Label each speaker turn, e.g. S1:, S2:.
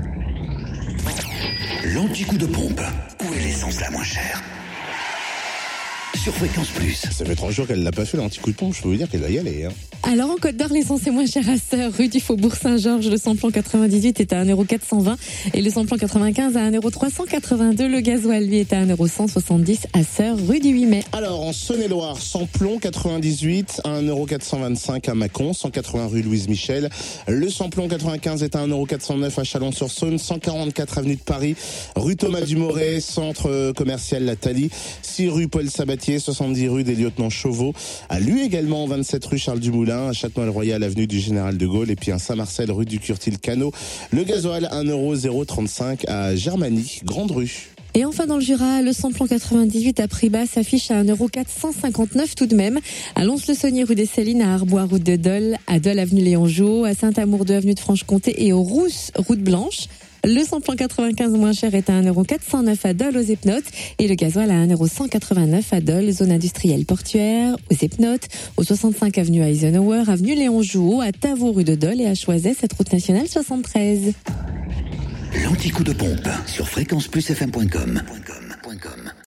S1: 15.
S2: L'anti-coup de pompe. Où est l'essence la moins chère Sur Fréquence Plus.
S1: Ça fait trois jours qu'elle l'a pas fait l'anti-coup de pompe, je peux vous dire qu'elle va y aller. Hein.
S3: Alors en Côte d'Or, l'essence est moins chère à Sœur, rue du Faubourg Saint-Georges. Le samplon 98 est à 1,420€ et le samplon 95 à 1,382€. Le gasoil, lui, est à 1,170€ à Sœur, rue du 8 mai.
S1: Alors en Saône-et-Loire, samplon 98 à 1,425€ à Mâcon, 180 rue Louise Michel. Le samplon 95 est à 1,409€ à Chalon-sur-Saône, 144 avenue de Paris, rue Thomas Dumoret, centre commercial La Thalie, 6 rue Paul Sabatier, 70 rue des Lieutenants Chauveau. À lui également, 27 rue Charles Dumoulin à Châtenois-le-Royal, avenue du Général de Gaulle, et puis à Saint-Marcel, rue du Curtil-Cano. Le gasoil, 1,035€ à Germanie, Grande Rue.
S3: Et enfin dans le Jura, le samplon 98 à prix bas s'affiche à 1,459€ tout de même. À Lons-le-Saunier, rue des Célines, à Arbois, route de Dole, à Dole, avenue Léon à Saint-Amour, de avenue de Franche-Comté et aux Rousses, route Blanche. Le samplon 95 moins cher est à 1,409€ à Dole aux Epnotes et le gasoil à 1,189€ à Dole, zone industrielle portuaire, aux Epnotes, au 65 avenue Eisenhower, avenue Léon Jouot, à Tavaux rue de Dole et à Choiset, cette route nationale 73.
S2: L'anti-coup de pompe sur fréquenceplusfm.com.